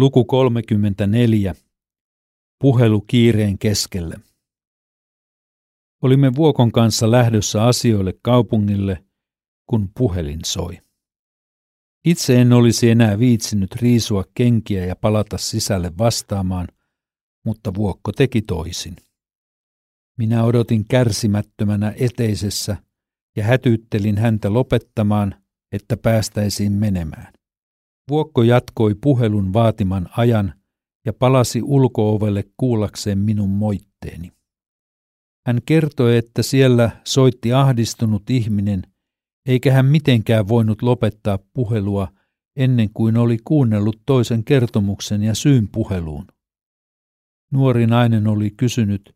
Luku 34. Puhelu kiireen keskelle. Olimme Vuokon kanssa lähdössä asioille kaupungille, kun puhelin soi. Itse en olisi enää viitsinyt riisua kenkiä ja palata sisälle vastaamaan, mutta Vuokko teki toisin. Minä odotin kärsimättömänä eteisessä ja hätyttelin häntä lopettamaan, että päästäisiin menemään. Vuokko jatkoi puhelun vaatiman ajan ja palasi ulkoovelle kuullakseen minun moitteeni. Hän kertoi, että siellä soitti ahdistunut ihminen, eikä hän mitenkään voinut lopettaa puhelua ennen kuin oli kuunnellut toisen kertomuksen ja syyn puheluun. Nuori nainen oli kysynyt,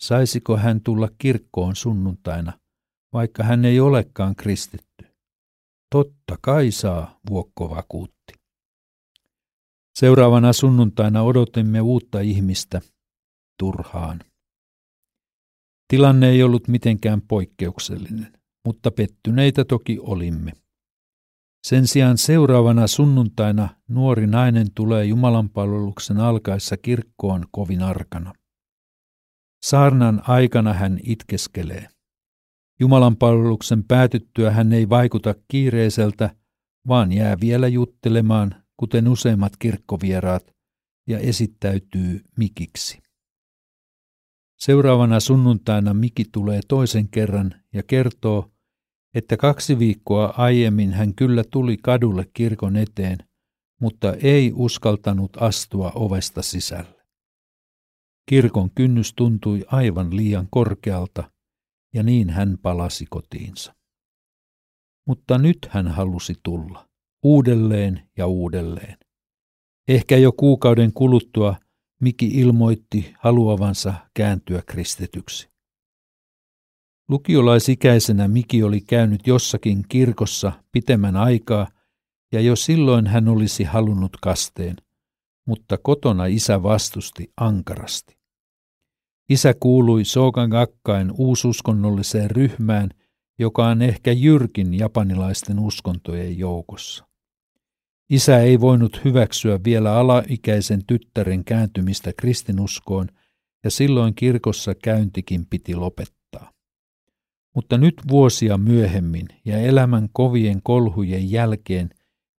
saisiko hän tulla kirkkoon sunnuntaina, vaikka hän ei olekaan kristitty. Totta kai saa, Vuokko vakuutti. Seuraavana sunnuntaina odotimme uutta ihmistä turhaan. Tilanne ei ollut mitenkään poikkeuksellinen, mutta pettyneitä toki olimme. Sen sijaan seuraavana sunnuntaina nuori nainen tulee Jumalanpalveluksen alkaessa kirkkoon kovin arkana. Saarnan aikana hän itkeskelee. Jumalanpalveluksen päätyttyä hän ei vaikuta kiireiseltä, vaan jää vielä juttelemaan kuten useimmat kirkkovieraat, ja esittäytyy Mikiksi. Seuraavana sunnuntaina Miki tulee toisen kerran ja kertoo, että kaksi viikkoa aiemmin hän kyllä tuli kadulle kirkon eteen, mutta ei uskaltanut astua ovesta sisälle. Kirkon kynnys tuntui aivan liian korkealta, ja niin hän palasi kotiinsa. Mutta nyt hän halusi tulla uudelleen ja uudelleen. Ehkä jo kuukauden kuluttua Miki ilmoitti haluavansa kääntyä kristityksi. Lukiolaisikäisenä Miki oli käynyt jossakin kirkossa pitemmän aikaa, ja jo silloin hän olisi halunnut kasteen, mutta kotona isä vastusti ankarasti. Isä kuului Sogangakkain uususkonnolliseen ryhmään, joka on ehkä jyrkin japanilaisten uskontojen joukossa. Isä ei voinut hyväksyä vielä alaikäisen tyttären kääntymistä kristinuskoon, ja silloin kirkossa käyntikin piti lopettaa. Mutta nyt vuosia myöhemmin ja elämän kovien kolhujen jälkeen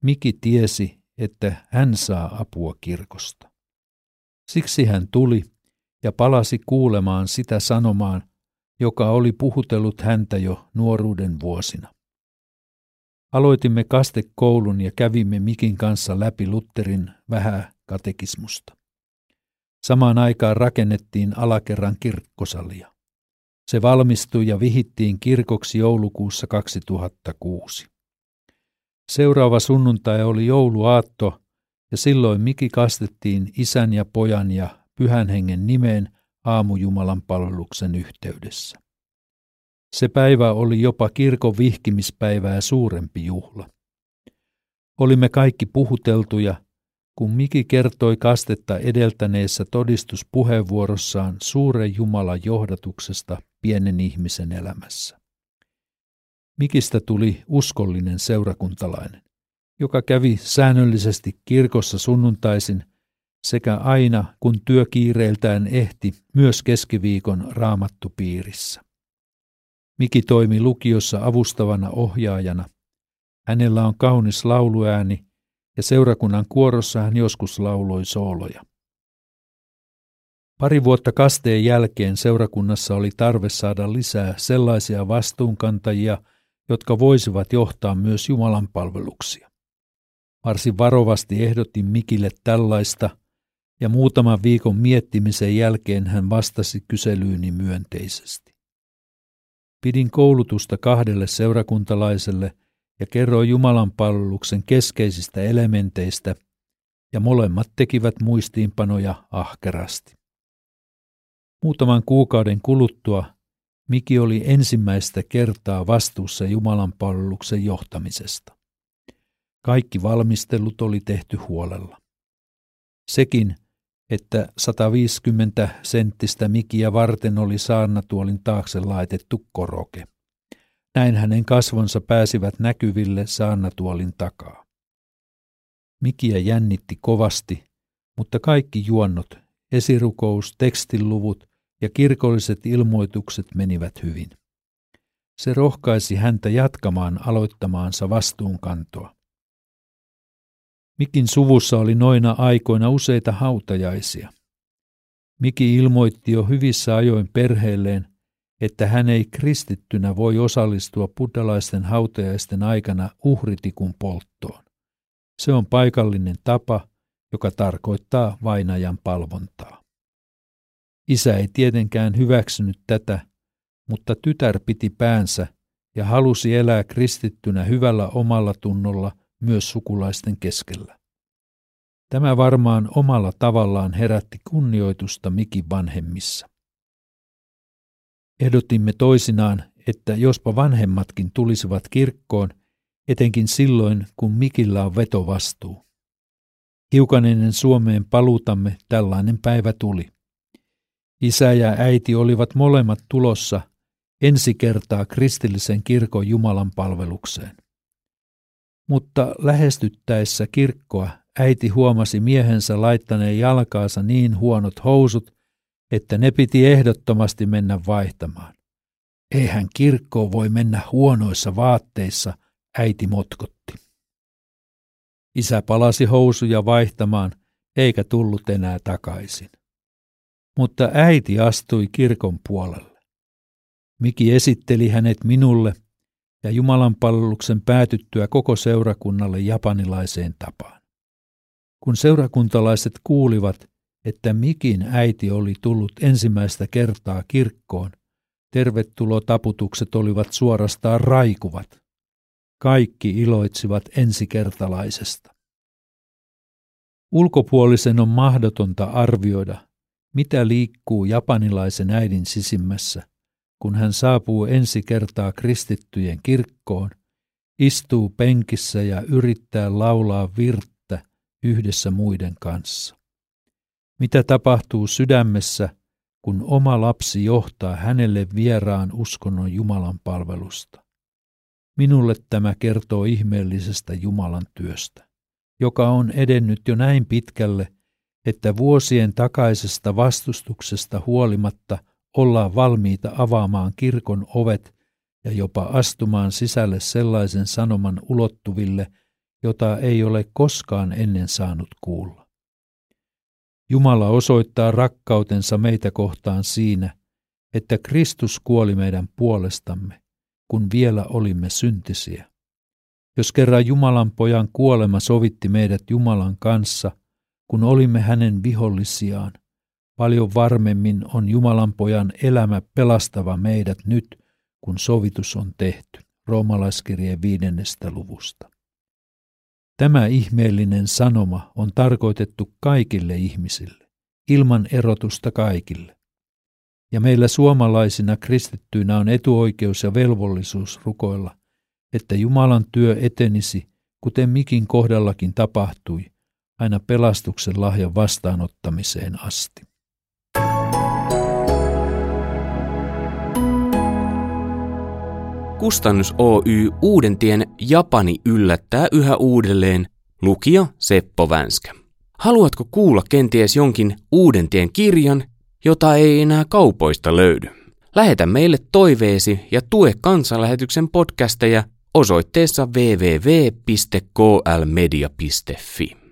Miki tiesi, että hän saa apua kirkosta. Siksi hän tuli ja palasi kuulemaan sitä sanomaan, joka oli puhutellut häntä jo nuoruuden vuosina. Aloitimme kastekoulun ja kävimme Mikin kanssa läpi Lutterin vähää katekismusta. Samaan aikaan rakennettiin alakerran kirkkosalia. Se valmistui ja vihittiin kirkoksi joulukuussa 2006. Seuraava sunnuntai oli jouluaatto ja silloin Miki kastettiin isän ja pojan ja pyhän hengen nimeen aamujumalan palveluksen yhteydessä. Se päivä oli jopa kirkon vihkimispäivää suurempi juhla. Olimme kaikki puhuteltuja, kun Miki kertoi kastetta edeltäneessä todistuspuheenvuorossaan suuren Jumalan johdatuksesta pienen ihmisen elämässä. Mikistä tuli uskollinen seurakuntalainen, joka kävi säännöllisesti kirkossa sunnuntaisin sekä aina, kun työkiireiltään ehti, myös keskiviikon raamattupiirissä. Miki toimi lukiossa avustavana ohjaajana. Hänellä on kaunis lauluääni ja seurakunnan kuorossa hän joskus lauloi sooloja. Pari vuotta kasteen jälkeen seurakunnassa oli tarve saada lisää sellaisia vastuunkantajia, jotka voisivat johtaa myös Jumalan palveluksia. Varsin varovasti ehdotin Mikille tällaista, ja muutaman viikon miettimisen jälkeen hän vastasi kyselyyni myönteisesti. Pidin koulutusta kahdelle seurakuntalaiselle ja kerroin Jumalan palveluksen keskeisistä elementeistä, ja molemmat tekivät muistiinpanoja ahkerasti. Muutaman kuukauden kuluttua Miki oli ensimmäistä kertaa vastuussa Jumalan palveluksen johtamisesta. Kaikki valmistelut oli tehty huolella. Sekin, että 150 senttistä mikiä varten oli saarnatuolin taakse laitettu koroke. Näin hänen kasvonsa pääsivät näkyville saarnatuolin takaa. Mikiä jännitti kovasti, mutta kaikki juonnot, esirukous, tekstiluvut ja kirkolliset ilmoitukset menivät hyvin. Se rohkaisi häntä jatkamaan aloittamaansa vastuunkantoa. Mikin suvussa oli noina aikoina useita hautajaisia. Miki ilmoitti jo hyvissä ajoin perheelleen, että hän ei kristittynä voi osallistua buddhalaisten hautajaisten aikana uhritikun polttoon. Se on paikallinen tapa, joka tarkoittaa vainajan palvontaa. Isä ei tietenkään hyväksynyt tätä, mutta tytär piti päänsä ja halusi elää kristittynä hyvällä omalla tunnolla myös sukulaisten keskellä. Tämä varmaan omalla tavallaan herätti kunnioitusta Mikin vanhemmissa. Ehdotimme toisinaan, että jospa vanhemmatkin tulisivat kirkkoon, etenkin silloin, kun Mikillä on vetovastuu. Hiukan ennen Suomeen paluutamme tällainen päivä tuli. Isä ja äiti olivat molemmat tulossa ensi kertaa kristillisen kirkon Jumalan palvelukseen. Mutta lähestyttäessä kirkkoa äiti huomasi miehensä laittaneen jalkaansa niin huonot housut, että ne piti ehdottomasti mennä vaihtamaan. Eihän kirkkoon voi mennä huonoissa vaatteissa, äiti motkotti. Isä palasi housuja vaihtamaan, eikä tullut enää takaisin. Mutta äiti astui kirkon puolelle. Miki esitteli hänet minulle ja Jumalan palveluksen päätyttyä koko seurakunnalle japanilaiseen tapaan. Kun seurakuntalaiset kuulivat, että Mikin äiti oli tullut ensimmäistä kertaa kirkkoon, tervetulotaputukset olivat suorastaan raikuvat. Kaikki iloitsivat ensikertalaisesta. Ulkopuolisen on mahdotonta arvioida, mitä liikkuu japanilaisen äidin sisimmässä, kun hän saapuu ensi kertaa kristittyjen kirkkoon, istuu penkissä ja yrittää laulaa virttä yhdessä muiden kanssa. Mitä tapahtuu sydämessä, kun oma lapsi johtaa hänelle vieraan uskonnon Jumalan palvelusta? Minulle tämä kertoo ihmeellisestä Jumalan työstä, joka on edennyt jo näin pitkälle, että vuosien takaisesta vastustuksesta huolimatta ollaan valmiita avaamaan kirkon ovet ja jopa astumaan sisälle sellaisen sanoman ulottuville, jota ei ole koskaan ennen saanut kuulla. Jumala osoittaa rakkautensa meitä kohtaan siinä, että Kristus kuoli meidän puolestamme, kun vielä olimme syntisiä. Jos kerran Jumalan pojan kuolema sovitti meidät Jumalan kanssa, kun olimme hänen vihollisiaan, paljon varmemmin on Jumalan pojan elämä pelastava meidät nyt, kun sovitus on tehty. Roomalaiskirjeen viidennestä luvusta. Tämä ihmeellinen sanoma on tarkoitettu kaikille ihmisille, ilman erotusta kaikille. Ja meillä suomalaisina kristittyinä on etuoikeus ja velvollisuus rukoilla, että Jumalan työ etenisi, kuten mikin kohdallakin tapahtui, aina pelastuksen lahjan vastaanottamiseen asti. Kustannus Oy Uudentien Japani yllättää yhä uudelleen lukija Seppo Vänskä. Haluatko kuulla kenties jonkin Uudentien kirjan, jota ei enää kaupoista löydy? Lähetä meille toiveesi ja tue kansanlähetyksen podcasteja osoitteessa www.klmedia.fi.